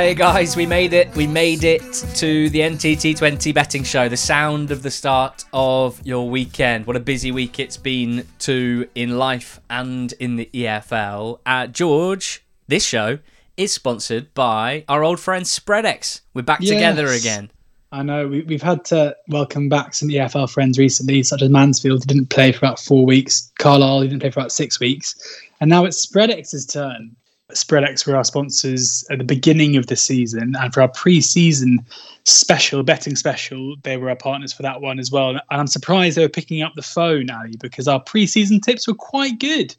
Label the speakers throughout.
Speaker 1: Hey guys, we made it. We made it to the NTT20 betting show, the sound of the start of your weekend. What a busy week it's been to in life and in the EFL. Uh, George, this show is sponsored by our old friend Spreadex. We're back yes. together again.
Speaker 2: I know we, have had to welcome back some EFL friends recently, such as Mansfield, who didn't play for about four weeks, Carlisle, who didn't play for about six weeks, and now it's Spreadex's turn Spreadex were our sponsors at the beginning of the season, and for our pre-season special betting special, they were our partners for that one as well. And I'm surprised they were picking up the phone, Ali, because our pre-season tips were quite good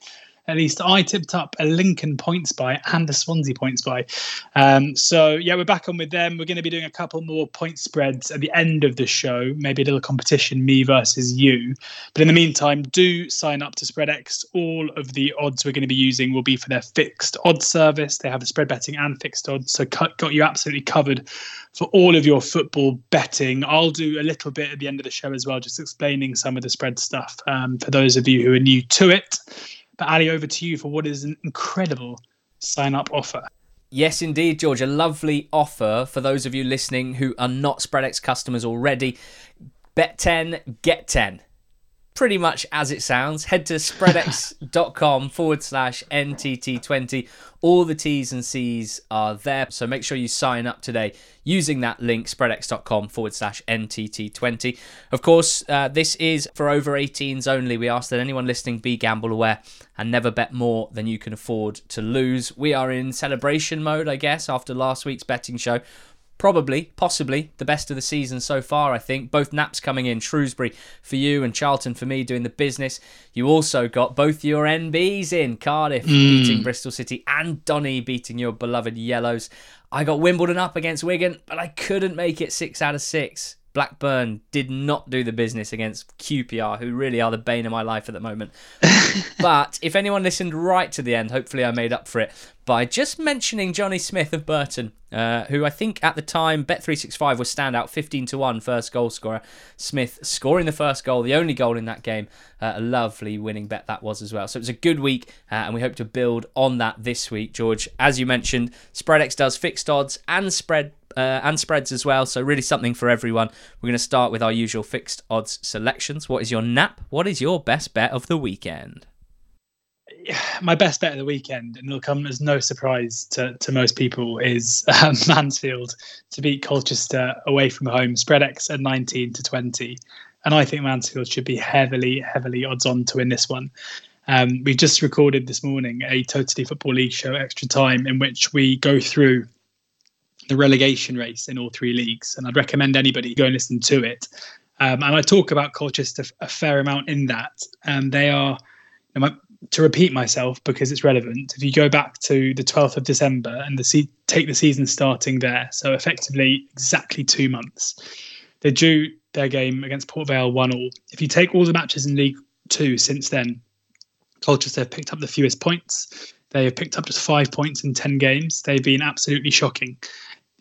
Speaker 2: at least I tipped up a Lincoln points buy and a Swansea points buy. Um, so yeah, we're back on with them. We're going to be doing a couple more point spreads at the end of the show, maybe a little competition, me versus you. But in the meantime, do sign up to Spreadex. All of the odds we're going to be using will be for their fixed odds service. They have the spread betting and fixed odds, so got you absolutely covered for all of your football betting. I'll do a little bit at the end of the show as well, just explaining some of the spread stuff um, for those of you who are new to it. But Ali, over to you for what is an incredible sign up offer.
Speaker 1: Yes, indeed, George. A lovely offer for those of you listening who are not Spreadex customers already. Bet 10, get 10 pretty much as it sounds. Head to spreadex.com forward slash NTT20. All the T's and C's are there. So make sure you sign up today using that link, spreadex.com forward slash NTT20. Of course, uh, this is for over 18s only. We ask that anyone listening be gamble aware and never bet more than you can afford to lose. We are in celebration mode, I guess, after last week's betting show probably, possibly the best of the season so far, I think. Both naps coming in, Shrewsbury for you and Charlton for me doing the business. You also got both your NBs in, Cardiff mm. beating Bristol City and Donny beating your beloved Yellows. I got Wimbledon up against Wigan, but I couldn't make it six out of six. Blackburn did not do the business against QPR, who really are the bane of my life at the moment. but if anyone listened right to the end, hopefully I made up for it by just mentioning Jonny Smith of Burton, uh, who I think at the time Bet365 was standout 15 to 1 first goal scorer. Smith scoring the first goal, the only goal in that game. Uh, a lovely winning bet that was as well. So it was a good week, uh, and we hope to build on that this week, George. As you mentioned, Spreadex does fixed odds and spread uh, and spreads as well. So really something for everyone. We're going to start with our usual fixed odds selections. What is your nap? What is your best bet of the weekend?
Speaker 2: My best bet of the weekend, and it'll come as no surprise to, to most people, is um, Mansfield to beat Colchester away from home. Spreadex at 19 to 20. And I think Mansfield should be heavily, heavily odds on to win this one. Um, we just recorded this morning a Totally Football League show, Extra Time, in which we go through the relegation race in all three leagues, and I'd recommend anybody go and listen to it. Um, and I talk about Colchester a fair amount in that, and they are. You know, to repeat myself because it's relevant. If you go back to the 12th of December and the se- take the season starting there, so effectively exactly two months, they drew their game against Port Vale one all. If you take all the matches in League Two since then, Colchester have picked up the fewest points. They have picked up just five points in 10 games. They've been absolutely shocking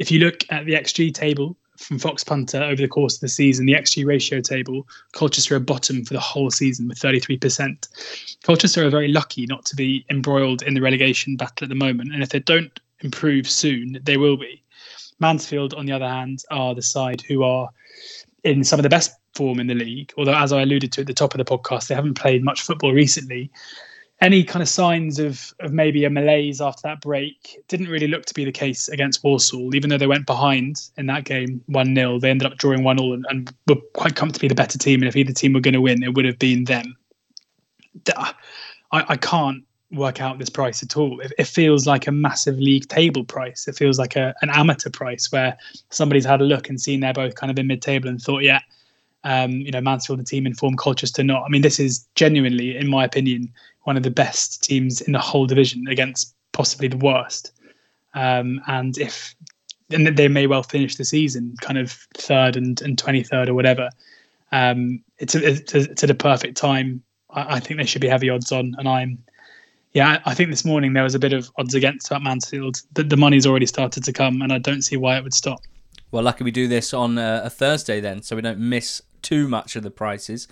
Speaker 2: if you look at the XG table from Fox Punter over the course of the season, the XG ratio table, Colchester are bottom for the whole season with 33%. Colchester are very lucky not to be embroiled in the relegation battle at the moment, and if they don't improve soon, they will be. Mansfield, on the other hand, are the side who are in some of the best form in the league. Although, as I alluded to at the top of the podcast, they haven't played much football recently any kind of signs of of maybe a malaise after that break didn't really look to be the case against Walsall. Even though they went behind in that game one 0 they ended up drawing one all and, and, were quite comfortably the better team. And if either team were going to win, it would have been them. I, I can't work out this price at all. It, it, feels like a massive league table price. It feels like a, an amateur price where somebody's had a look and seen they're both kind of in mid table and thought, yeah. Um, you know, Mansfield, the team in informed Colchester not. I mean, this is genuinely, in my opinion, one of the best teams in the whole division against possibly the worst. Um, and if and they may well finish the season kind of third and, and 23rd or whatever. Um, it's, a, it's, a, it's, at a perfect time. I, I, think they should be heavy odds on. And I'm, yeah, I think this morning there was a bit of odds against at Mansfield. The, the money's already started to come, and I don't see why it would stop.
Speaker 1: Well, lucky we do this on a, a Thursday then, so we don't miss too much of the prices.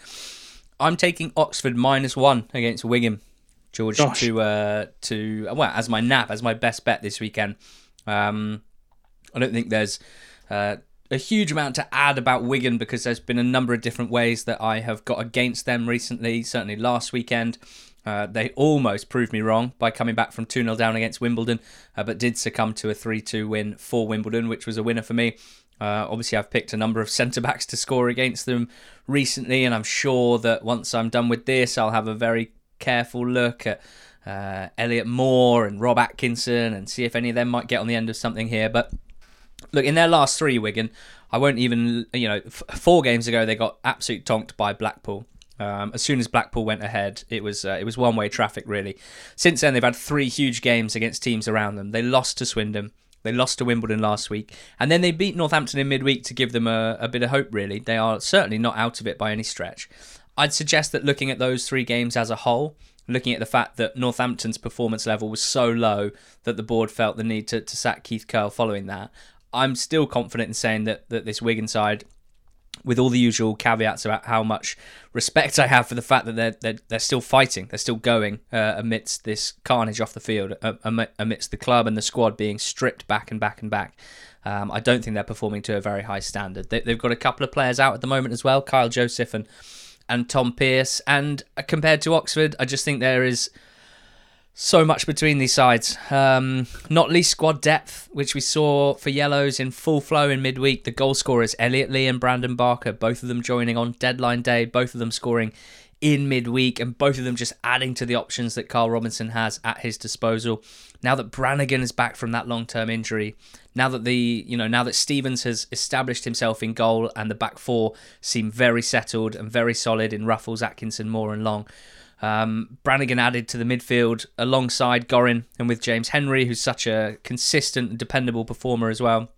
Speaker 1: I'm taking Oxford minus one against Wigan, George, Gosh. to uh, to well as my nap as my best bet this weekend. Um, I don't think there's uh, a huge amount to add about Wigan because there's been a number of different ways that I have got against them recently. Certainly last weekend, uh, they almost proved me wrong by coming back from 2 0 down against Wimbledon, uh, but did succumb to a 3 2 win for Wimbledon, which was a winner for me. Uh, obviously, I've picked a number of centre backs to score against them recently, and I'm sure that once I'm done with this, I'll have a very careful look at uh, Elliott Moore and Rob Atkinson and see if any of them might get on the end of something here. But look, in their last three, Wigan, I won't even, you know, f- four games ago, they got absolute tonked by Blackpool. Um, as soon as Blackpool went ahead, it was uh, it was one way traffic really. Since then, they've had three huge games against teams around them. They lost to Swindon, they lost to Wimbledon last week, and then they beat Northampton in midweek to give them a, a bit of hope. Really, they are certainly not out of it by any stretch. I'd suggest that looking at those three games as a whole, looking at the fact that Northampton's performance level was so low that the board felt the need to, to sack Keith Curle following that, I'm still confident in saying that, that this Wigan side with all the usual caveats about how much respect I have for the fact that they're they're, they're still fighting, they're still going uh, amidst this carnage off the field, uh, amidst the club and the squad being stripped back and back and back. Um, I don't think they're performing to a very high standard. They, have got a couple of players out at the moment as well, Kyle Joseph and and Tom Pearce. And uh, compared to Oxford, I just think there is so much between these sides. Um, not least squad depth, which we saw for Yellows in full flow in midweek. The goal scorers, Elliot Lee and Brandon Barker, both of them joining on deadline day, both of them scoring in midweek, and both of them just adding to the options that Karl Robinson has at his disposal. Now that Brannagan is back from that long term injury, now that the you know now that Stevens has established himself in goal and the back four seem very settled and very solid in Ruffels, Atkinson, Moore, and Long. Um, Brannagan added to the midfield alongside Gorrin and with James Henry, who's such a consistent and dependable performer as well.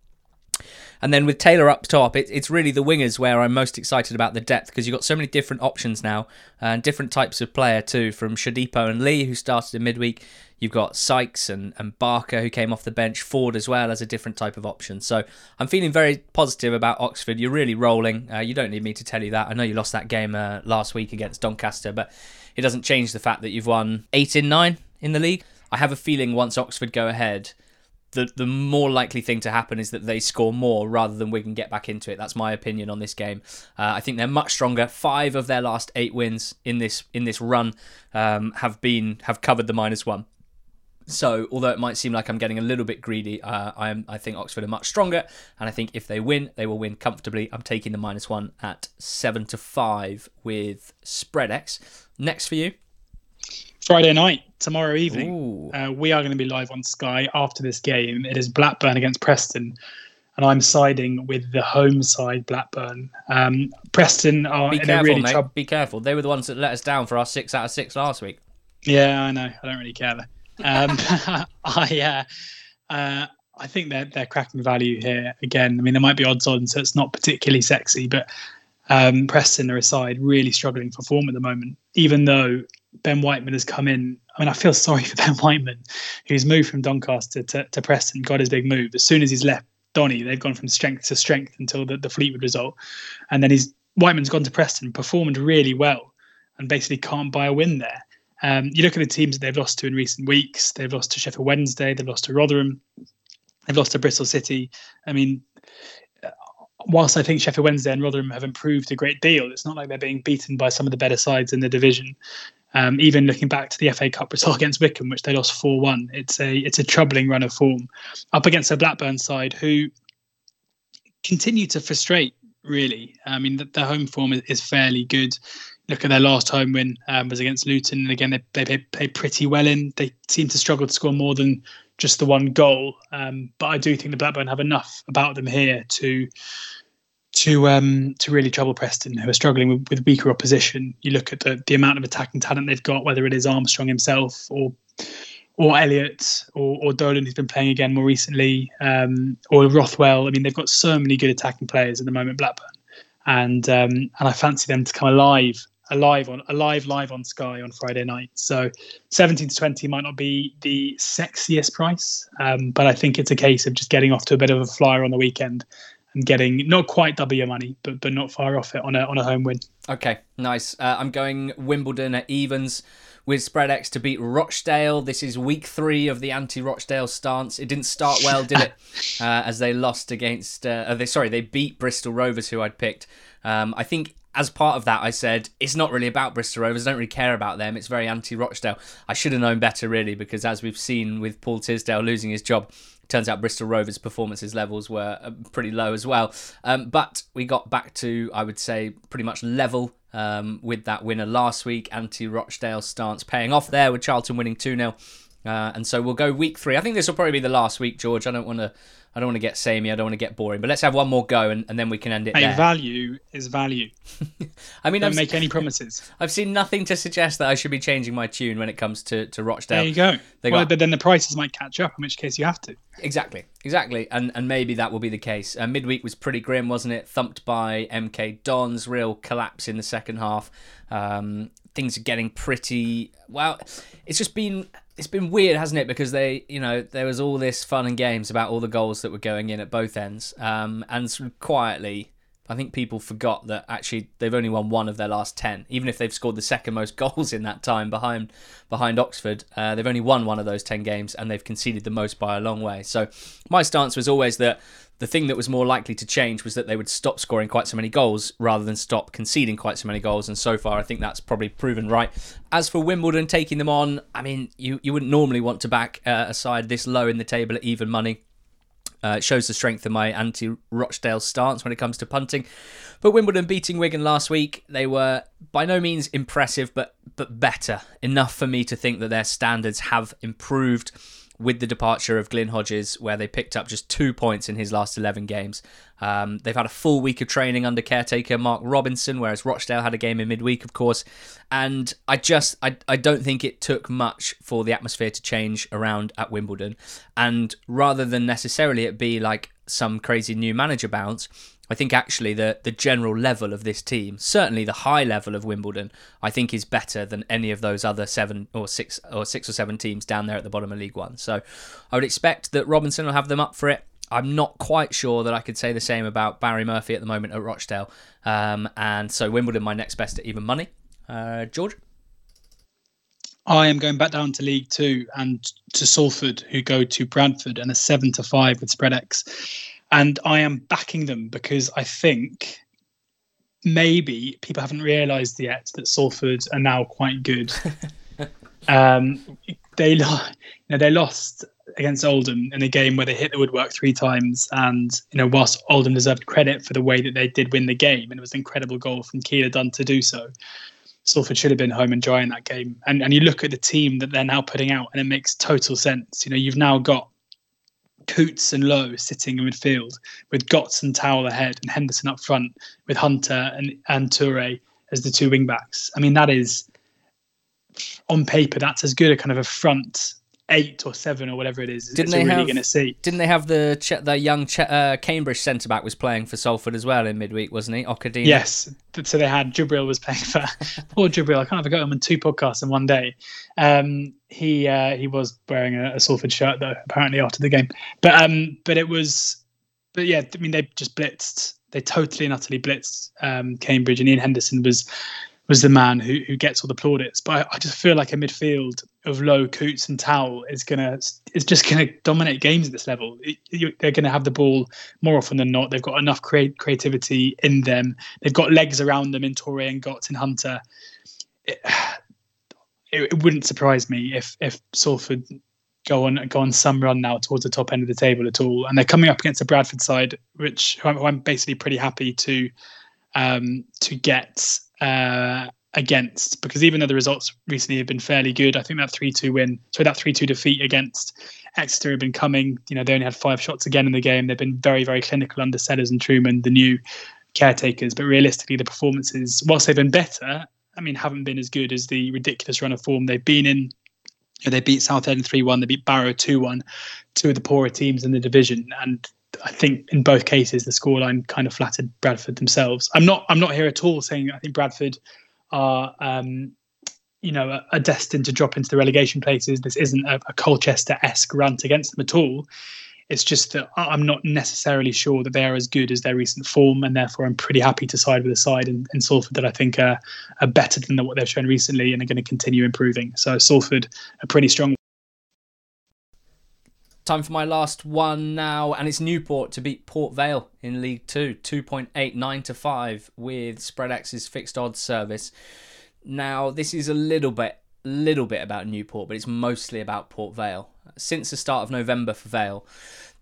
Speaker 1: And then with Taylor up top, it, it's really the wingers where I'm most excited about the depth because you've got so many different options now and different types of player too, from Shodipo and Lee, who started in midweek. You've got Sykes and, and Barker, who came off the bench, Forde as well as a different type of option. So I'm feeling very positive about Oxford. You're really rolling. Uh, you don't need me to tell you that. I know you lost that game uh, last week against Doncaster, but it doesn't change the fact that you've won eight in nine in the league. I have a feeling once Oxford go ahead, the the more likely thing to happen is that they score more rather than Wigan get back into it. That's my opinion on this game. Uh, I think they're much stronger. Five of their last eight wins in this in this run um, have been have covered the minus one. So, although it might seem like I'm getting a little bit greedy, uh, I am. I think Oxford are much stronger, and I think if they win, they will win comfortably. I'm taking the minus one at seven to five with Spreadex. Next for you,
Speaker 2: Friday night, tomorrow evening, uh, we are going to be live on Sky after this game. It is Blackburn against Preston, and I'm siding with the home side, Blackburn. Um, Preston are
Speaker 1: be
Speaker 2: in
Speaker 1: careful,
Speaker 2: a really
Speaker 1: mate. Be careful. They were the ones that let us down for our six out of six last week.
Speaker 2: Yeah, I know. I don't really care. Um, I uh, uh, I think they're they're cracking value here again. I mean, there might be odds on, so it's not particularly sexy, but um, Preston are a side really struggling for form at the moment. Even though Ben Whiteman has come in, I mean, I feel sorry for Ben Whiteman, who's moved from Doncaster to, to Preston, got his big move. As soon as he's left Donny, they've gone from strength to strength until the, the Fleetwood result, and then he's Whiteman's gone to Preston, performed really well, and basically can't buy a win there. Um, you look at the teams that they've lost to in recent weeks. They've lost to Sheffield Wednesday. They've lost to Rotherham. They've lost to Bristol City. I mean, whilst I think Sheffield Wednesday and Rotherham have improved a great deal, it's not like they're being beaten by some of the better sides in the division. Um, even looking back to the FA Cup result against Wycombe, which they lost four one, it's a it's a troubling run of form up against a Blackburn side who continue to frustrate. Really, I mean, the, the home form is, is fairly good look at their last home win um, was against Luton, and again they they played pretty well in. They seem to struggle to score more than just the one goal, um, but I do think the Blackburn have enough about them here to to um, to really trouble Preston, who are struggling with, with weaker opposition. You look at the the amount of attacking talent they've got, whether it is Armstrong himself or or Elliott or, or Dolan, who's been playing again more recently, um, or Rothwell. I mean, they've got so many good attacking players at the moment, Blackburn, and um, and I fancy them to come alive alive on alive live on Sky on Friday night. So 17 to 20 might not be the sexiest price, um, but I think it's a case of just getting off to a bit of a flyer on the weekend and getting not quite double your money, but but not far off it on a on a home win.
Speaker 1: Okay, nice. Uh, I'm going Wimbledon at evens with Spreadex to beat Rochdale. This is week three of the anti-Rochdale stance. It didn't start well, did it? Uh, as they lost against, uh, they sorry, they beat Bristol Rovers, who I'd picked. Um, I think as part of that, I said it's not really about Bristol Rovers. I don't really care about them. It's very anti-Rochdale. I should have known better, really, because as we've seen with Paul Tisdale losing his job, turns out Bristol Rovers' performances levels were uh, pretty low as well. Um, but we got back to, I would say, pretty much level um, with that winner last week. Anti Rochdale stance paying off there with Charlton winning 2 0. Uh, and so we'll go week three. I think this will probably be the last week, George. I don't want to. I don't want to get samey. I don't want to get boring. But let's have one more go, and, and then we can end it
Speaker 2: hey,
Speaker 1: there.
Speaker 2: Value is value.
Speaker 1: I mean,
Speaker 2: don't
Speaker 1: I've,
Speaker 2: make any promises.
Speaker 1: I've seen nothing to suggest that I should be changing my tune when it comes to, to Rochdale.
Speaker 2: There you go.
Speaker 1: They
Speaker 2: well,
Speaker 1: got-
Speaker 2: but then the prices might catch up, in which case you have to.
Speaker 1: Exactly, exactly, and and maybe that will be the case. Uh, midweek was pretty grim, wasn't it? Thumped by MK Dons, real collapse in the second half. Um, things are getting pretty well. It's just been it's been weird, hasn't it? Because they, you know, there was all this fun and games about all the goals that were going in at both ends, um, and sort of quietly. I think people forgot that actually they've only won one of their last ten, even if they've scored the second most goals in that time behind behind Oxford. Uh, they've only won one of those ten games, and they've conceded the most by a long way. So my stance was always that the thing that was more likely to change was that they would stop scoring quite so many goals rather than stop conceding quite so many goals. And so far, I think that's probably proven right. As for Wimbledon taking them on, I mean, you you wouldn't normally want to back uh, a side this low in the table at even money. Uh, it shows the strength of my anti Rochdale stance when it comes to punting. But Wimbledon beating Wigan last week, they were by no means impressive, but but better enough for me to think that their standards have improved with the departure of Glyn Hodges, where they picked up just two points in his last 11 games. Um, they've had a full week of training under caretaker Mark Robinson, whereas Rochdale had a game in midweek, of course. And I just, I, I don't think it took much for the atmosphere to change around at Wimbledon. And rather than necessarily it be like some crazy new manager bounce, I think actually the the general level of this team, certainly the high level of Wimbledon, I think is better than any of those other seven or six or six or seven teams down there at the bottom of League One. So I would expect that Robinson will have them up for it. I'm not quite sure that I could say the same about Barry Murphy at the moment at Rochdale. Um, and so Wimbledon, my next best at even money. Uh, George?
Speaker 2: I am going back down to League Two and to Salford, who go to Bradford and a seven to five with Spreadex. And I am backing them because I think maybe people haven't realised yet that Salford are now quite good. um, they, you know, they lost against Oldham in a game where they hit the woodwork three times, and you know, whilst Oldham deserved credit for the way that they did win the game, and it was an incredible goal from Keillor-Dunn to do so. Salford should have been home and dry in that game. And and you look at the team that they're now putting out, and it makes total sense. You know, you've now got Coots and Lowe sitting in midfield with Gotts and Towell ahead, and Henderson up front with Hunter and and Touray as the two wing backs. I mean, that is on paper that's as good a kind of a front eight or seven or whatever it is.
Speaker 1: Didn't they
Speaker 2: really
Speaker 1: have-
Speaker 2: going to see.
Speaker 1: Didn't they have the the young uh, Cambridge centre back was playing for Salford as well in midweek, wasn't he? Okedina.
Speaker 2: Yes. So they had Jubril was playing for poor Jubril. I can't forget him on two podcasts in one day. Um, he uh, he was wearing a, a Salford shirt though, apparently after the game. But um, but it was, but yeah, I mean they just blitzed. They totally and utterly blitzed um, Cambridge, and Ian Henderson was was the man who who gets all the plaudits. But I, I just feel like a midfield of Lowe, Coots, and Towell is gonna is just gonna dominate games at this level. It- you- they're gonna have the ball more often than not. They've got enough create, creativity in them. They've got legs around them in Touray and Gotts and Hunter. It, it, it wouldn't surprise me if if Salford go on go on some run now towards the top end of the table at all. And they're coming up against a Bradford side, which I'm, I'm basically pretty happy to um, to get uh, against because even though the results recently have been fairly good, I think that three two win, so that three two defeat against Exeter have been coming. You know, they only had five shots again in the game. They've been very very clinical under Sellars and Trueman, the new caretakers. But realistically, the performances, whilst they've been better, I mean, haven't been as good as the ridiculous run of form they've been in. You know, they beat Southend 3 1, they beat Barrow 2 1, two of the poorer teams in the division. And I think in both cases, the scoreline kind of flattered Bradford themselves. I'm not I'm not here at all saying I think Bradford are. Um, you know, are, are destined to drop into the relegation places. This isn't a, a Colchester-esque rant against them at all. It's just that I'm not necessarily sure that they're as good as their recent form, and therefore I'm pretty happy to side with a side in, in Salford that I think are, are better than what they've shown recently and are going to continue improving. So Salford are pretty strong.
Speaker 1: Time for my last one now, and it's Newport to beat Port Vale in League Two, 2.89 to 5 with Spreadex's fixed odds service. Now, this is a little bit little bit about Newport, but it's mostly about Port Vale. Since the start of November for Vale,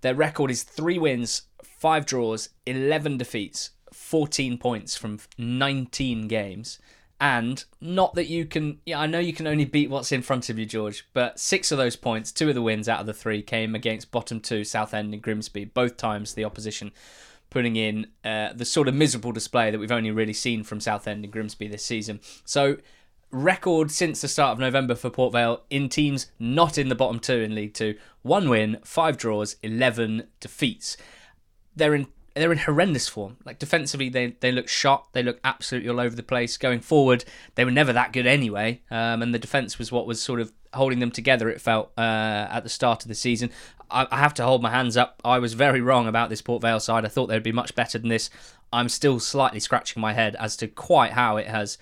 Speaker 1: their record is three wins, five draws, 11 defeats, 14 points from 19 games. And not that you can, yeah, I know you can only beat what's in front of you, George, but six of those points, two of the wins out of the three came against bottom two, Southend and Grimsby. Both times the opposition putting in uh, the sort of miserable display that we've only really seen from Southend and Grimsby this season. So record since the start of November for Port Vale in teams not in the bottom two in League Two. One win, five draws, eleven defeats. They're in they're in horrendous form. Like defensively, they they look shot. They look absolutely all over the place. Going forward, they were never that good anyway. Um, and the defense was what was sort of holding them together. It felt uh, at the start of the season. I, I have to hold my hands up. I was very wrong about this Port Vale side. I thought they'd be much better than this. I'm still slightly scratching my head as to quite how it has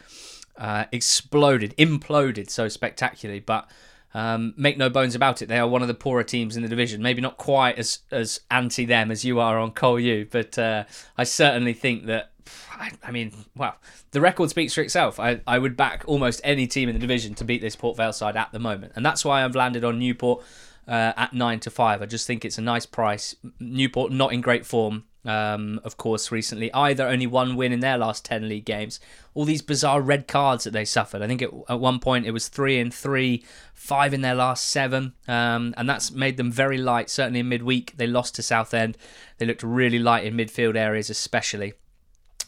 Speaker 1: uh, exploded, imploded so spectacularly. But um, make no bones about it, they are one of the poorer teams in the division. Maybe not quite as as anti them as you are on Col U, but uh, I certainly think that. I, I mean, well, the record speaks for itself. I, I would back almost any team in the division to beat this Port Vale side at the moment, and that's why I've landed on Newport uh, at nine to five. I just think it's a nice price. Newport not in great form um, of course, recently. Either only one win in their last 10 league games. All these bizarre red cards that they suffered. I think it, at one point it was three and three, five in their last seven. Um, and that's made them very light. Certainly in midweek, they lost to Southend. They looked really light in midfield areas, especially.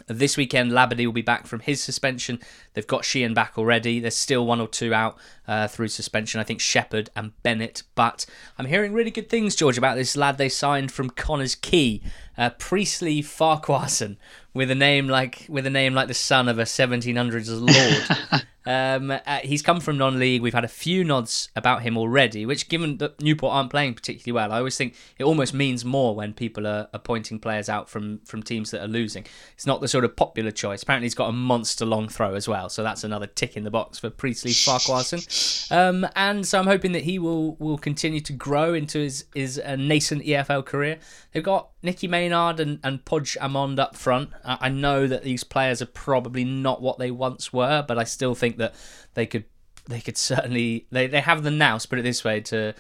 Speaker 1: This weekend, Labadie will be back from his suspension. They've got Sheehan back already. There's still one or two out uh, through suspension. I think Shephard and Bennett. But I'm hearing really good things, George, about this lad they signed from Connah's Quay, uh, Priestley Farquharson, with a name like with a name like the son of a 1700s lord. Um, uh, he's come from non-league. We've had a few nods about him already, which, given that Newport aren't playing particularly well, I always think it almost means more when people are pointing players out from from teams that are losing. It's not the sort of popular choice. Apparently, he's got a monster long throw as well, so that's another tick in the box for Priestley Farquharson. Um, and so I'm hoping that he will will continue to grow into his his uh, nascent EFL career. They've got Nicky Maynard and, and Podge Amond up front. I know that these players are probably not what they once were, but I still think that they could they could certainly they, they have the nous, put it this way, to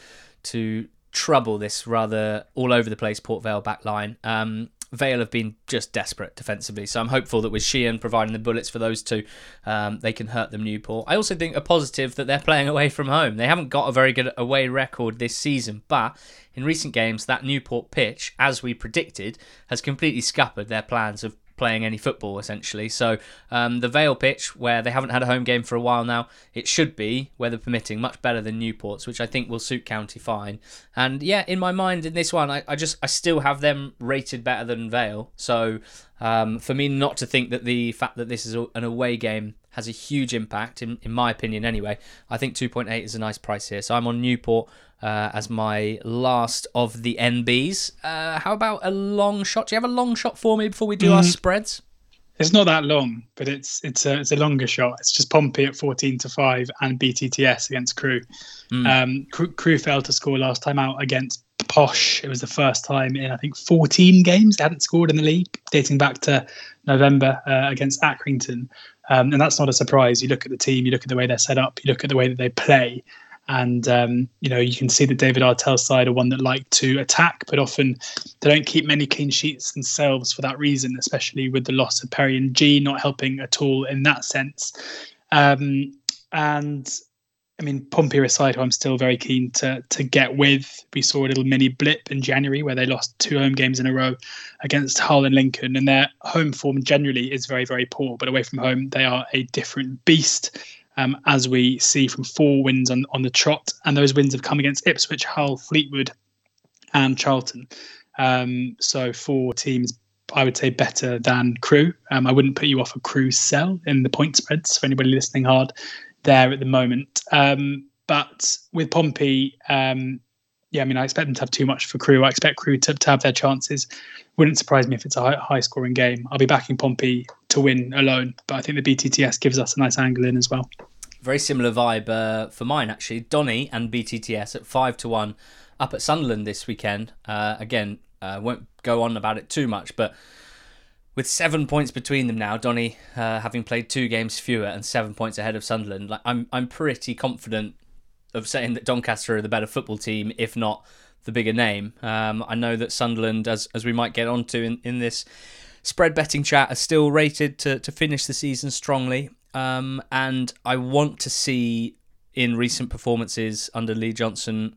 Speaker 1: to trouble this rather all over the place Port Vale back line. Um, Vale have been just desperate defensively, so I'm hopeful that with Sheehan providing the bullets for those two, um, they can hurt them Newport. I also think a positive that they're playing away from home. They haven't got a very good away record this season, but in recent games, that Newport pitch, as we predicted, has completely scuppered their plans of playing any football essentially. So um, the Vale pitch, where they haven't had a home game for a while now, it should be, weather permitting, much better than Newport's, which I think will suit County fine. And yeah, in my mind, in this one, I, I just I still have them rated better than Vale. So um, for me, not to think that the fact that this is an away game has a huge impact, in, in my opinion anyway. I think 2.8 is a nice price here. So I'm on Newport uh, as my last of the NBs. Uh, how about a long shot? Do you have a long shot for me before we do mm. our spreads?
Speaker 2: It's not that long, but it's it's a it's a longer shot. It's just Pompey at fourteen to five and BTTS against Crewe. Mm. Um, Crewe, Crewe failed to score last time out against Posh. It was the first time in I think fourteen games they hadn't scored in the league, dating back to November uh, against Accrington. Um, and that's not a surprise. You look at the team, you look at the way they're set up, you look at the way that they play, and um, you know you can see that David Artell's side are one that like to attack, but often they don't keep many clean sheets themselves for that reason, especially with the loss of Perry Ng not helping at all in that sense. Um, and I mean, Pompey aside, who I'm still very keen to to get with. We saw a little mini blip in January where they lost two home games in a row against Hull and Lincoln, and their home form generally is very very poor. But away from home, they are a different beast um, as we see from four wins on, on the trot. And those wins have come against Ipswich, Hull, Fleetwood, and Charlton. Um, so four teams, I would say, better than Crewe. Um, I wouldn't put you off a Crewe sell in the point spreads for anybody listening hard there at the moment. Um, but with Pompey, um, yeah, I mean, I expect them to have too much for Crewe. I expect Crewe to, to have their chances. Wouldn't surprise me if it's a high, scoring game. I'll be backing Pompey to win alone, but I think the BTTS gives us a nice angle in as well.
Speaker 1: Very similar vibe uh, for mine actually. Donny and BTTS at five to one up at Sunderland this weekend. Uh, again, uh, won't go on about it too much, but with seven points between them now, Donny uh, having played two games fewer and seven points ahead of Sunderland, like I'm I'm pretty confident of saying that Doncaster are the better football team, if not the bigger name. Um, I know that Sunderland, as as we might get onto in, in this spread betting chat, are still rated to, to finish the season strongly. Um, and I want to see in recent performances under Lee Johnson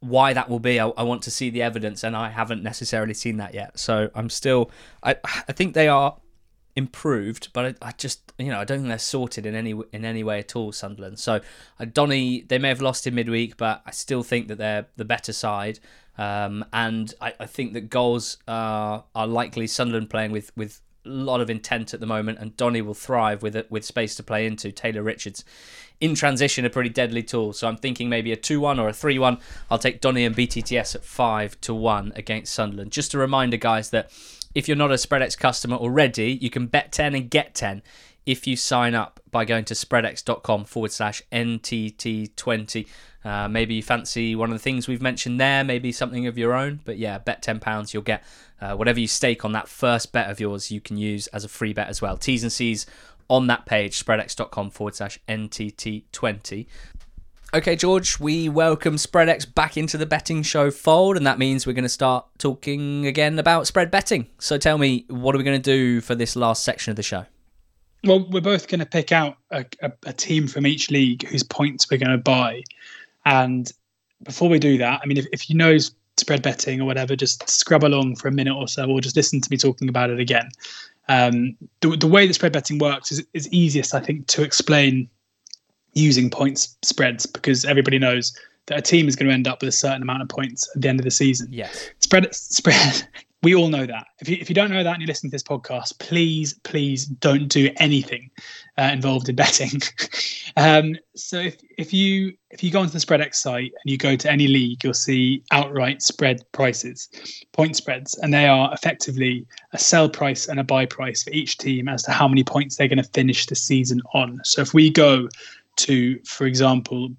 Speaker 1: why that will be. I, I, want to see the evidence, and I haven't necessarily seen that yet. So I'm still. I I think they are improved, but I, I just you know I don't think they're sorted in any in any way at all. Sunderland. So uh, Donny, they may have lost in midweek, but I still think that they're the better side. Um, and I, I think that goals are are likely Sunderland playing with with a lot of intent at the moment, and Donny will thrive with it with space to play into. Taylor Richards in transition a pretty deadly tool. So I'm thinking maybe a 2 1 or a 3 1. I'll take Donny and BTTS at 5 to 1 against Sunderland. Just a reminder, guys, that if you're not a Spreadex customer already, you can bet 10 and get 10 if you sign up by going to spreadex.com forward slash NTT20. Uh, maybe you fancy one of the things we've mentioned there, maybe something of your own. But yeah, bet £10, you'll get uh, whatever you stake on that first bet of yours, you can use as a free bet as well. T's and C's on that page, spreadex.com forward slash NTT20. Okay, George, we welcome Spreadex back into the betting show fold, and that means we're going to start talking again about spread betting. So tell me, what are we going to do for this last section of the show?
Speaker 2: Well, we're both going to pick out a, a, a team from each league whose points we're going to buy. And before we do that, I mean, if, if you know spread betting or whatever, just scrub along for a minute or so, or just listen to me talking about it again. Um, the, the way that spread betting works is, is easiest, I think, to explain using points spreads because everybody knows that a team is going to end up with a certain amount of points at the end of the season.
Speaker 1: Yes.
Speaker 2: Spread spread we all know that. If you, if you don't know that and you're listening to this podcast, please, please don't do anything uh, involved in betting. um, so if, if you if you go onto the Spreadex site and you go to any league, you'll see outright spread prices, point spreads, and they are effectively a sell price and a buy price for each team as to how many points they're going to finish the season on. So if we go to, for example,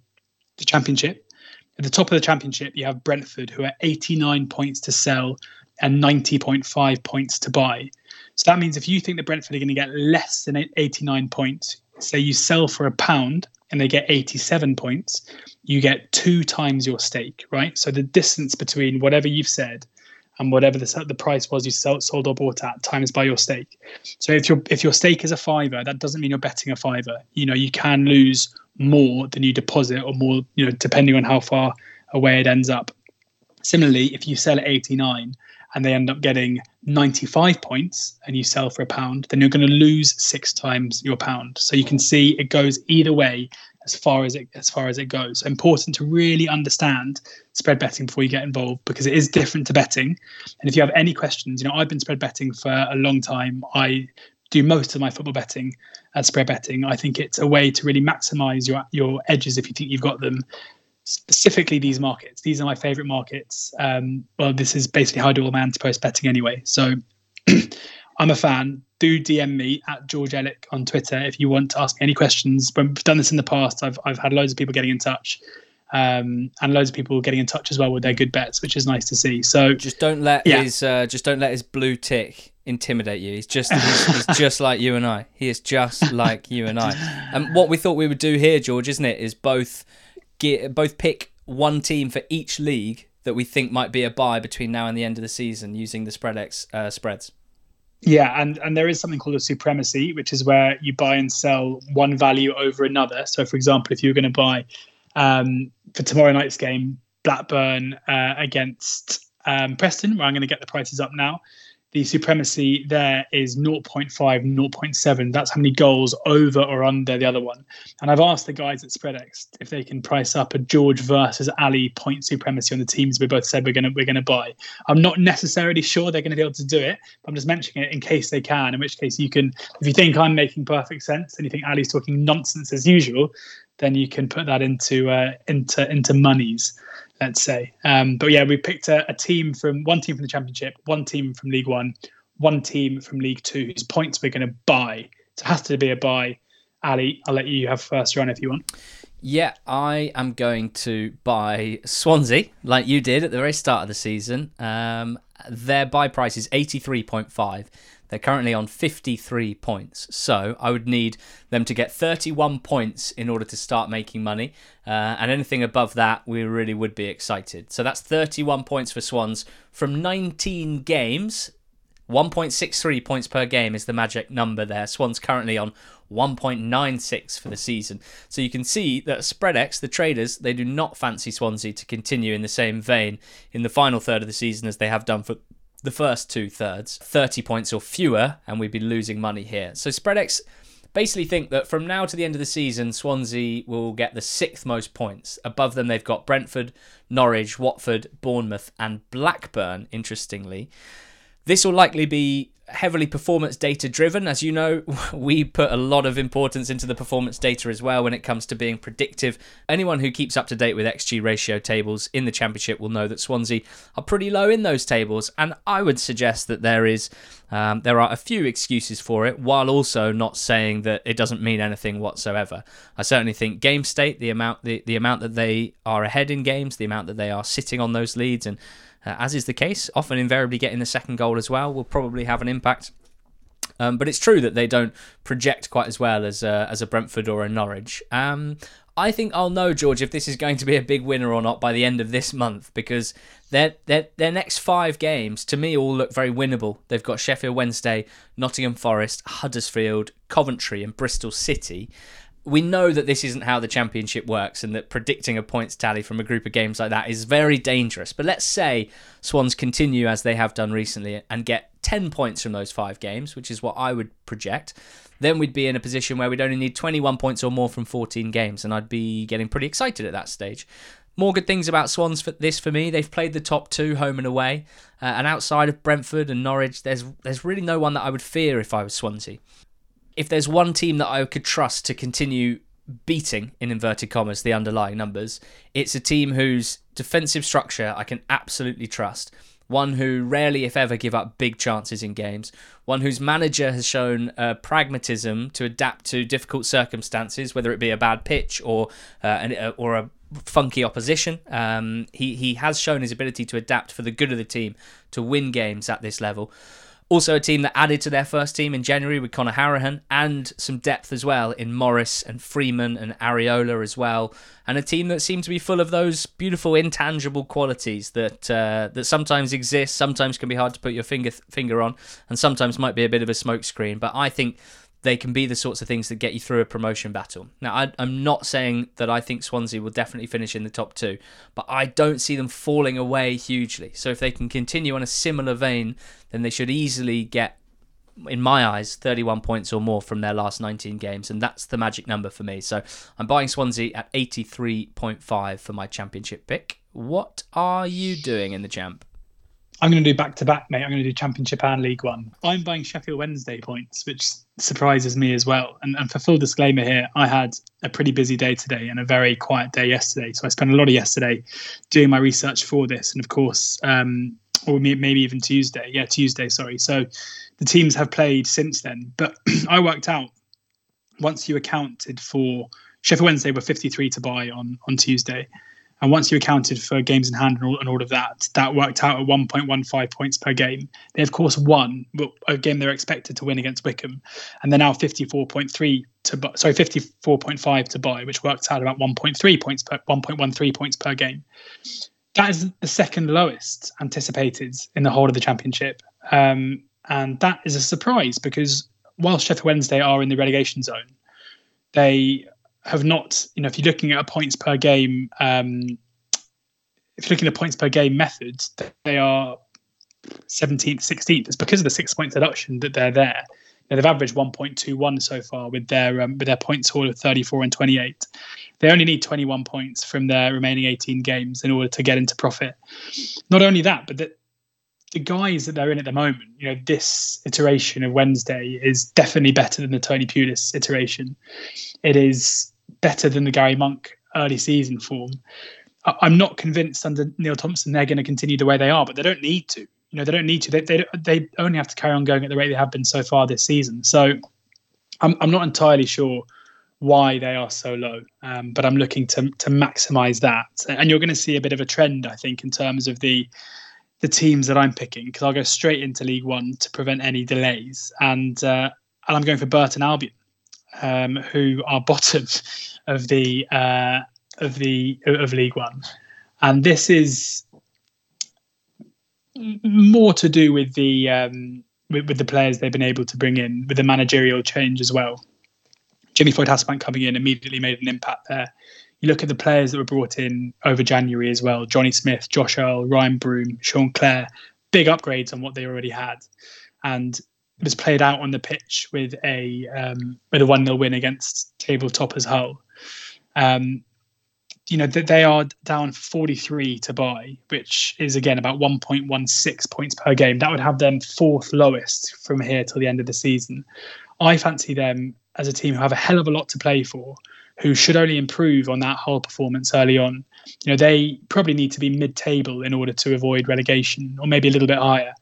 Speaker 2: the championship, at the top of the championship, you have Brentford, who are 89 points to sell and 90.5 points to buy. So that means if you think that Brentford are going to get less than 89 points, say you sell for a pound and they get 87 points, you get two times your stake, right? So the distance between whatever you've said and whatever the, the price was you sold, sold or bought at times by your stake. So if your if your stake is a fiver, that doesn't mean you're betting a fiver. You know, you can lose more than you deposit or more, you know, depending on how far away it ends up. Similarly, if you sell at 89 and they end up getting 95 points and you sell for a pound, then you're going to lose six times your pound. So you can see it goes either way as far as it as far as it goes. So important to really understand spread betting before you get involved because it is different to betting. And if you have any questions, you know, I've been spread betting for a long time. I do most of my football betting at spread betting. I think it's a way to really maximize your your edges if you think you've got them specifically these markets. These are my favorite markets. Um, well, this is basically how I do all my anti-post betting anyway. So I'm a fan. Do DM me at George Elek on Twitter if you want to ask me any questions. We've done this in the past, I've I've had loads of people getting in touch. Um, and loads of people getting in touch as well with their good bets, which is nice to see. So
Speaker 1: just don't let yeah. his uh, just don't let his blue tick intimidate you. He's just he's, he's, just like you and I. He is just like you and I. And what we thought we would do here, George, isn't it, is both get both pick one team for each league that we think might be a buy between now and the end of the season using the Spreadex uh, spreads.
Speaker 2: Yeah, and and there is something called a supremacy, which is where you buy and sell one value over another. So, for example, if you were going to buy um, for tomorrow night's game Blackburn uh, against um, Preston, where I'm going to get the prices up now, the supremacy there is 0.5, 0.7. That's how many goals over or under the other one. And I've asked the guys at Spreadex if they can price up a George versus Ali point supremacy on the teams we both said we're gonna we're gonna buy. I'm not necessarily sure they're gonna be able to do it. I'm just mentioning it in case they can. In which case you can, if you think I'm making perfect sense and you think Ali's talking nonsense as usual, then you can put that into uh, into into monies. Let's say. Um, but yeah, we picked a, a, team from one team from the Championship, one team from League One, one team from League Two, whose points we're going to buy. So it has to be a buy. Ali, I'll let you have first run if you want.
Speaker 1: Yeah, I am going to buy Swansea, like you did at the very start of the season. Um, their buy price is 83.5. They're currently on 53 points. So I would need them to get 31 points in order to start making money. Uh, and anything above that, we really would be excited. So that's 31 points for Swans from 19 games. 1.63 points per game is the magic number there. Swans currently on 1.96 for the season. So you can see that Spreadex, the traders, they do not fancy Swansea to continue in the same vein in the final third of the season as they have done for the first two thirds, 30 points or fewer, and we'd be losing money here. So Spreadex basically think that from now to the end of the season, Swansea will get the sixth most points. Above them, they've got Brentford, Norwich, Watford, Bournemouth, and Blackburn, interestingly. This will likely be heavily performance data driven. As you know, we put a lot of importance into the performance data as well when it comes to being predictive. Anyone who keeps up to date with XG ratio tables in the Championship will know that Swansea are pretty low in those tables, and I would suggest that there is um, there are a few excuses for it, while also not saying that it doesn't mean anything whatsoever. I certainly think game state, the amount the, the amount that they are ahead in games, the amount that they are sitting on those leads, and uh, as is the case, often invariably getting the second goal as well will probably have an impact. Um, but it's true that they don't project quite as well as uh, as a Brentford or a Norwich. Um, I think I'll know, George, if this is going to be a big winner or not by the end of this month because their their their next five games to me all look very winnable. They've got Sheffield Wednesday, Nottingham Forest, Huddersfield, Coventry, and Bristol City we know that this isn't how the championship works and that predicting a points tally from a group of games like that is very dangerous. But let's say Swans continue as they have done recently and get 10 points from those five games, which is what I would project. Then we'd be in a position where we'd only need 21 points or more from 14 games, and I'd be getting pretty excited at that stage. More good things about Swans for this for me. They've played the top two home and away, uh, and outside of Brentford and Norwich, there's there's really no one that I would fear if I was Swansea if there's one team that I could trust to continue beating, in inverted commas, the underlying numbers, it's a team whose defensive structure I can absolutely trust. One who rarely, if ever, give up big chances in games. One whose manager has shown uh, pragmatism to adapt to difficult circumstances, whether it be a bad pitch or uh, an, uh, or a funky opposition. Um, he he has shown his ability to adapt for the good of the team to win games at this level. Also, a team that added to their first team in January with Conor Hourihane and some depth as well in Morris and Freeman and Areola as well. And a team that seemed to be full of those beautiful intangible qualities that uh, that sometimes exist, sometimes can be hard to put your finger finger on, and sometimes might be a bit of a smokescreen. But I think they can be the sorts of things that get you through a promotion battle. Now, I, am not saying that I think Swansea will definitely finish in the top two, but I don't see them falling away hugely. So if they can continue on a similar vein, then they should easily get, in my eyes, 31 points or more from their last 19 games, and that's the magic number for me. So I'm buying Swansea at 83.5 for my championship pick. What are you doing in the champ?
Speaker 2: I'm going to do back to back, mate. I'm going to do Championship and League One. I'm buying Sheffield Wednesday points, which surprises me as well. And, and for full disclaimer here, I had a pretty busy day today and a very quiet day yesterday. So I spent a lot of yesterday doing my research for this. And of course, um, or maybe even Tuesday. Yeah, Tuesday, sorry. So the teams have played since then. But I worked out once you accounted for Sheffield Wednesday were 53 to buy on, on Tuesday. And once you accounted for games in hand and all, and all of that, that worked out at 1.15 points per game. They, of course, won a game they're expected to win against Wycombe. And they're now 54.3 to buy, sorry, 54.5 to buy, which works out at about 1.3 points per 1.13 points per game. That is the second lowest anticipated in the whole of the championship. Um, and that is a surprise because while Sheffield Wednesday are in the relegation zone, they have not, you know, if you're looking at a points per game, um, if you're looking at points per game methods, they are 17th, 16th. It's because of the six point deduction that they're there. Know, they've averaged 1.21 so far with their um, with their points haul of 34 and 28. They only need 21 points from their remaining 18 games in order to get into profit. Not only that, but that the guys that they're in at the moment, you know, this iteration of Wednesday is definitely better than the Tony Pulis iteration. It is better than the Gary Monk early season form. I'm not convinced under Neil Thompson they're going to continue the way they are, but they don't need to. You know, they don't need to. They they, they only have to carry on going at the rate they have been so far this season. So I'm I'm not entirely sure why they are so low, um, but I'm looking to to maximise that. And you're going to see a bit of a trend, I think, in terms of the the teams that I'm picking because I'll go straight into League One to prevent any delays, and uh, and I'm going for Burton Albion, um, who are bottom of the uh, of the of League One, and this is more to do with the um, with, with, the players they've been able to bring in with the managerial change as well. Jimmy Floyd Hasselbaink coming in immediately made an impact there. You look at the players that were brought in over January as well: Jonny Smith, Josh Earl, Ryan Broom, Sean Clare. Big upgrades on what they already had, and was played out on the pitch with a um, with a one 0 win against table toppers Hull. Um, you know that they are down 43 to buy, which is again about 1.16 points per game. That would have them fourth lowest from here till the end of the season. I fancy them as a team who have a hell of a lot to play for, who should only improve on that whole performance early on. You know, they probably need to be mid-table in order to avoid relegation, or maybe a little bit higher.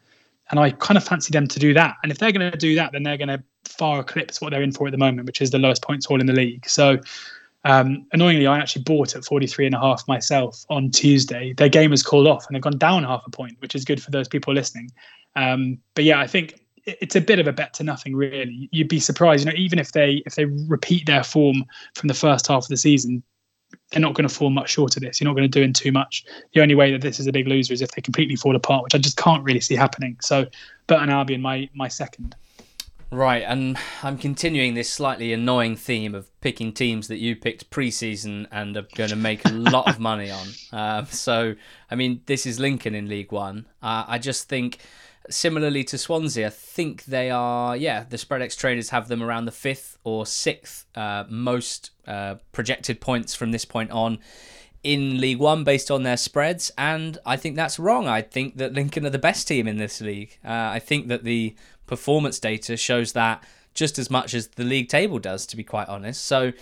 Speaker 2: And I kind of fancy them to do that. And if they're going to do that, then they're going to far eclipse what they're in for at the moment, which is the lowest points haul in the league. So um, annoyingly, I actually bought at 43 and a half myself on Tuesday. Their game was called off and they've gone down half a point, which is good for those people listening. Um, but yeah, I think it's a bit of a bet to nothing really. You'd be surprised, you know, even if they if they repeat their form from the first half of the season, they're not going to fall much short of this. You're not going to do in too much. The only way that this is a big loser is if they completely fall apart, which I just can't really see happening. So, Burton Albion, my my second.
Speaker 1: Right, and I'm continuing this slightly annoying theme of picking teams that you picked pre-season and are going to make a lot of money on. Uh, so, I mean, this is Lincoln in League One. Uh, I just think, similarly to Swansea, I think they are, yeah, the Spreadex traders have them around the fifth or sixth uh, most uh, projected points from this point on in League One based on their spreads, and I think that's wrong. I think that Lincoln are the best team in this league. Uh, I think that the performance data shows that just as much as the league table does, to be quite honest. So,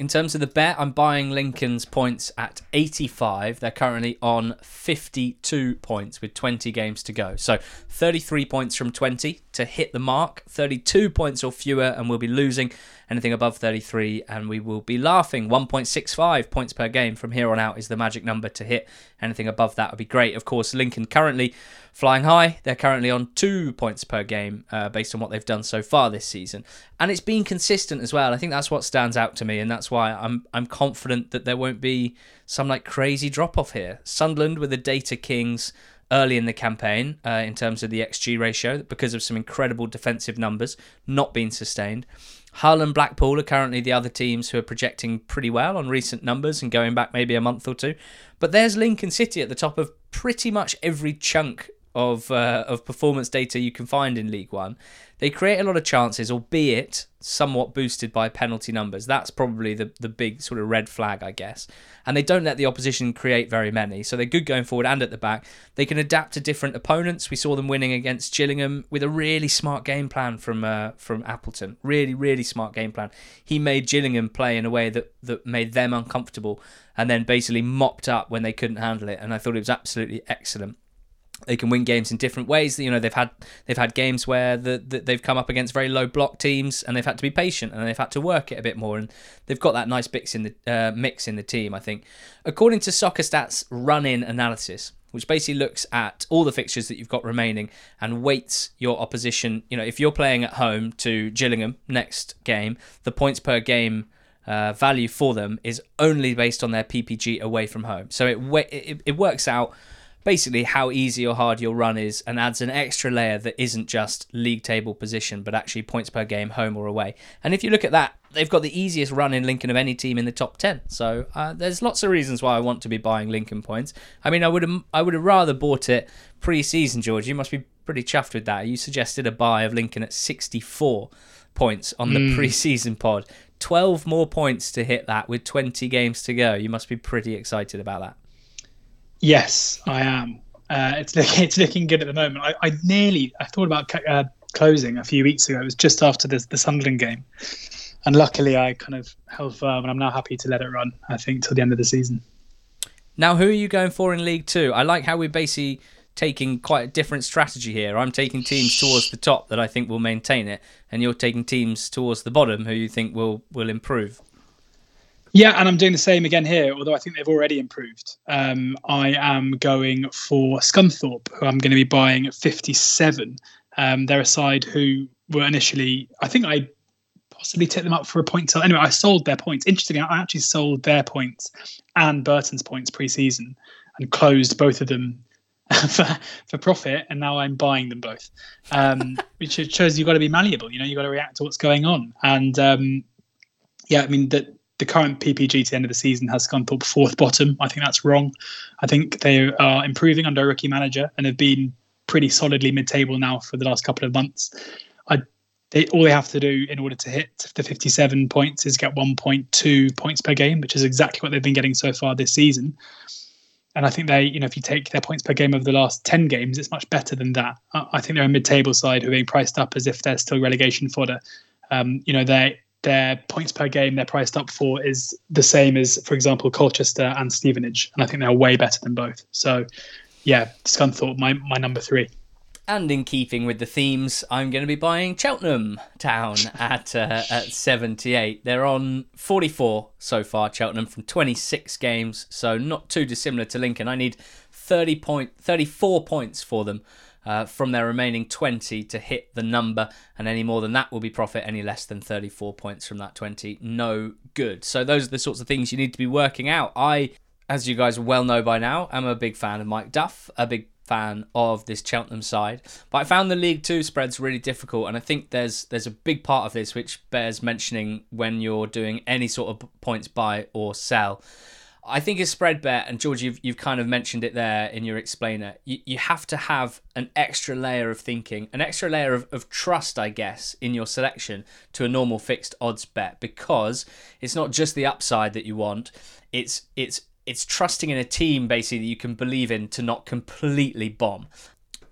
Speaker 1: in terms of the bet, I'm buying Lincoln's points at 85. They're currently on 52 points with 20 games to go. So 33 points from 20 to hit the mark, 32 points or fewer, and we'll be losing anything above 33, and we will be laughing. 1.65 points per game from here on out is the magic number to hit. Anything above that would be great. Of course, Lincoln currently flying high. They're currently on two points per game uh, based on what they've done so far this season, and it's been consistent as well. I think that's what stands out to me, and that's why I'm I'm confident that there won't be some like crazy drop off here. Sunderland with the Data Kings early in the campaign uh, in terms of the XG ratio because of some incredible defensive numbers not being sustained. Hull and Blackpool are currently the other teams who are projecting pretty well on recent numbers and going back maybe a month or two. But there's Lincoln City at the top of pretty much every chunk of uh, of performance data you can find in League One. They create a lot of chances, albeit somewhat boosted by penalty numbers. That's probably the, the big sort of red flag, I guess. And they don't let the opposition create very many. So they're good going forward and at the back. They can adapt to different opponents. We saw them winning against Gillingham with a really smart game plan from uh, from Appleton. Really, really smart game plan. He made Gillingham play in a way that, that made them uncomfortable and then basically mopped up when they couldn't handle it. And I thought it was absolutely excellent they can win games in different ways. You know, they've had they've had games where the, the, they've come up against very low block teams and they've had to be patient and they've had to work it a bit more and they've got that nice mix in the uh, mix in the team. I think, according to Soccer Stats run-in analysis, which basically looks at all the fixtures that you've got remaining and weights your opposition. You know, if you're playing at home to Gillingham next game, the points per game. Uh, value for them is only based on their PPG away from home, so it it, it works out basically how easy or hard your run is and adds an extra layer that isn't just league table position but actually points per game home or away. And if you look at that they've got the easiest run in lincoln of any team in the top 10 so uh, there's lots of reasons why i want to be buying lincoln points. I mean i would have i would have rather bought it pre-season george. You must be pretty chuffed with that. You suggested a buy of lincoln at 64 points on the mm. pre-season pod. 12 more points to hit that with 20 games to go. You must be pretty excited about that
Speaker 2: Yes, I am. Uh, it's looking it's looking good at the moment. I, I nearly I thought about uh, closing a few weeks ago. It was just after the the Sunderland game, and luckily I kind of held firm, and I'm now happy to let it run. I think till the end of the season.
Speaker 1: Now, who are you going for in League Two? I like how we're basically taking quite a different strategy here. I'm taking teams towards the top that I think will maintain it, and you're taking teams towards the bottom who you think will will improve.
Speaker 2: Yeah, and I'm doing the same again here, although I think they've already improved. Um, I am going for Scunthorpe, who I'm going to be buying at 57. Um, they're a side who were initially, I think I possibly tipped them up for a point sale. Anyway, I sold their points. Interestingly, I actually sold their points and Burton's points pre-season and closed both of them for, for profit, and now I'm buying them both, um, which shows you've got to be malleable. You know, you've got to react to what's going on. And um, yeah, I mean that the current PPG to the end of the season has for fourth bottom. I think that's wrong. I think they are improving under a rookie manager and have been pretty solidly mid-table now for the last couple of months. I they, all they have to do in order to hit the 57 points is get 1.2 points per game, which is exactly what they've been getting so far this season. And I think they, you know, if you take their points per game over the last 10 games, it's much better than that. I think they're a mid-table side who are being priced up as if they're still relegation fodder. Um, you know, they their points per game they're priced up for is the same as, for example, Colchester and Stevenage, and I think they're way better than both. So, yeah, Scunthorpe, my my number three.
Speaker 1: And in keeping with the themes, I'm going to be buying Cheltenham Town at uh, at 78. They're on 44 so far, Cheltenham, from 26 games, so not too dissimilar to Lincoln. I need 30 point, 34 points for them uh, from their remaining 20 to hit the number, and any more than that will be profit. Any less than 34 points from that 20, no good. So those are the sorts of things you need to be working out. I, as you guys well know by now, am a big fan of Mike Duff, a big fan of this Cheltenham side. But I found the League Two spreads really difficult, and I think there's there's a big part of this which bears mentioning when you're doing any sort of points buy or sell. I think it's spread bet, and George, you've, you've kind of mentioned it there in your explainer. You, you have to have an extra layer of thinking, an extra layer of, of trust, I guess, in your selection to a normal fixed odds bet because it's not just the upside that you want. It's it's it's trusting in a team basically that you can believe in to not completely bomb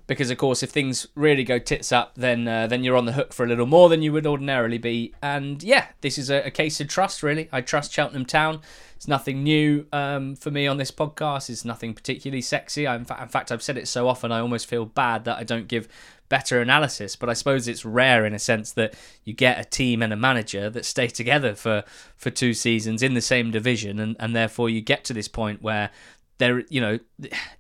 Speaker 1: because of course if things really go tits up then uh, then you're on the hook for a little more than you would ordinarily be and yeah this is a, a case of trust really i trust cheltenham town it's nothing new um, for me on this podcast it's nothing particularly sexy I, in, fact, in fact i've said it so often i almost feel bad that i don't give better analysis but i suppose it's rare in a sense that you get a team and a manager that stay together for for two seasons in the same division and, and therefore you get to this point where they're you know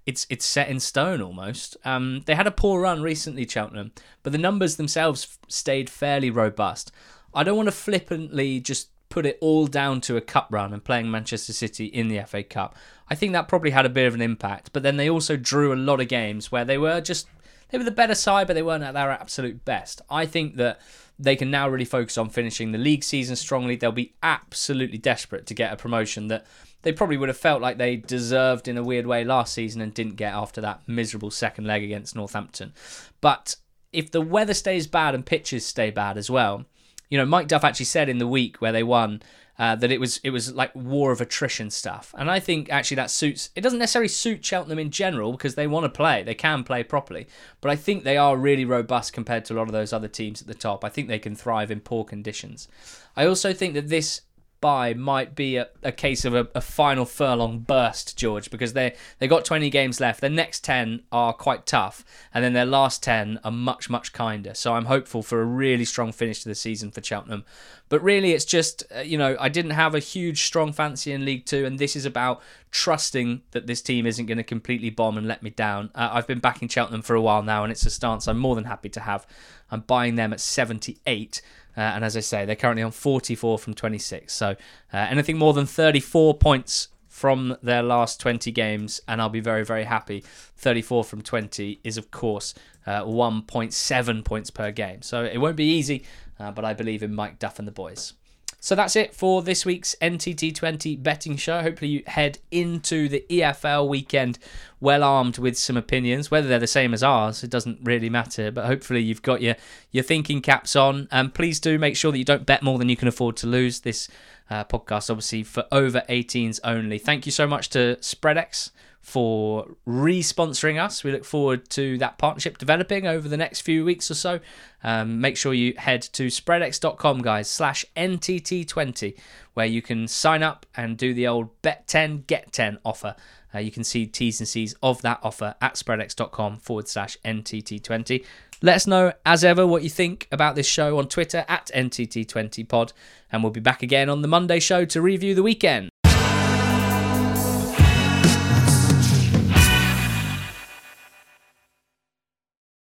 Speaker 1: it's it's set in stone almost. Um, they had a poor run recently, Cheltenham, but the numbers themselves stayed fairly robust. I don't want to flippantly just put it all down to a cup run and playing Manchester City in the FA Cup. I think that probably had a bit of an impact, but then they also drew a lot of games where they were just they were the better side, but they weren't at their absolute best. I think that they can now really focus on finishing the league season strongly. They'll be absolutely desperate to get a promotion that they probably would have felt like they deserved in a weird way last season and didn't get after that miserable second leg against Northampton. But if the weather stays bad and pitches stay bad as well, you know, Mike Duff actually said in the week where they won uh, that it was it was like war of attrition stuff, and I think actually that suits. It doesn't necessarily suit Cheltenham in general because they want to play, they can play properly, but I think they are really robust compared to a lot of those other teams at the top. I think they can thrive in poor conditions. I also think that this buy might be a, a case of a, a, final furlong burst, George, because they they got 20 games left. Their next 10 are quite tough, and then their last 10 are much much kinder. So I'm hopeful for a really strong finish to the season for Cheltenham. But really, it's just uh, you know I didn't have a huge strong fancy in League Two, and this is about trusting that this team isn't going to completely bomb and let me down. Uh, I've been backing Cheltenham for a while now, and it's a stance I'm more than happy to have. I'm buying them at 78. Uh, and as I say, they're currently on 44 from 26. So uh, anything more than 34 points from their last 20 games, and I'll be very, very happy. 34 from 20 is, of course, uh, 1.7 points per game. So it won't be easy, uh, but I believe in Mike Duff and the boys. So that's it for this week's NTT20 betting show. Hopefully, you head into the EFL weekend well armed with some opinions. Whether they're the same as ours, it doesn't really matter. But hopefully, you've got your, your thinking caps on. And please do make sure that you don't bet more than you can afford to lose. This uh, podcast, obviously, for over 18s only. Thank you so much to Spreadex for re sponsoring us. We look forward to that partnership developing over the next few weeks or so. Um, make sure you head to spreadex.com, guys, slash NTT20, where you can sign up and do the old bet 10, get 10 offer. Uh, you can see T's and C's of that offer at spreadex.com forward slash NTT20. Let us know, as ever, what you think about this show on Twitter at NTT20pod, and we'll be back again on the Monday show to review the weekend.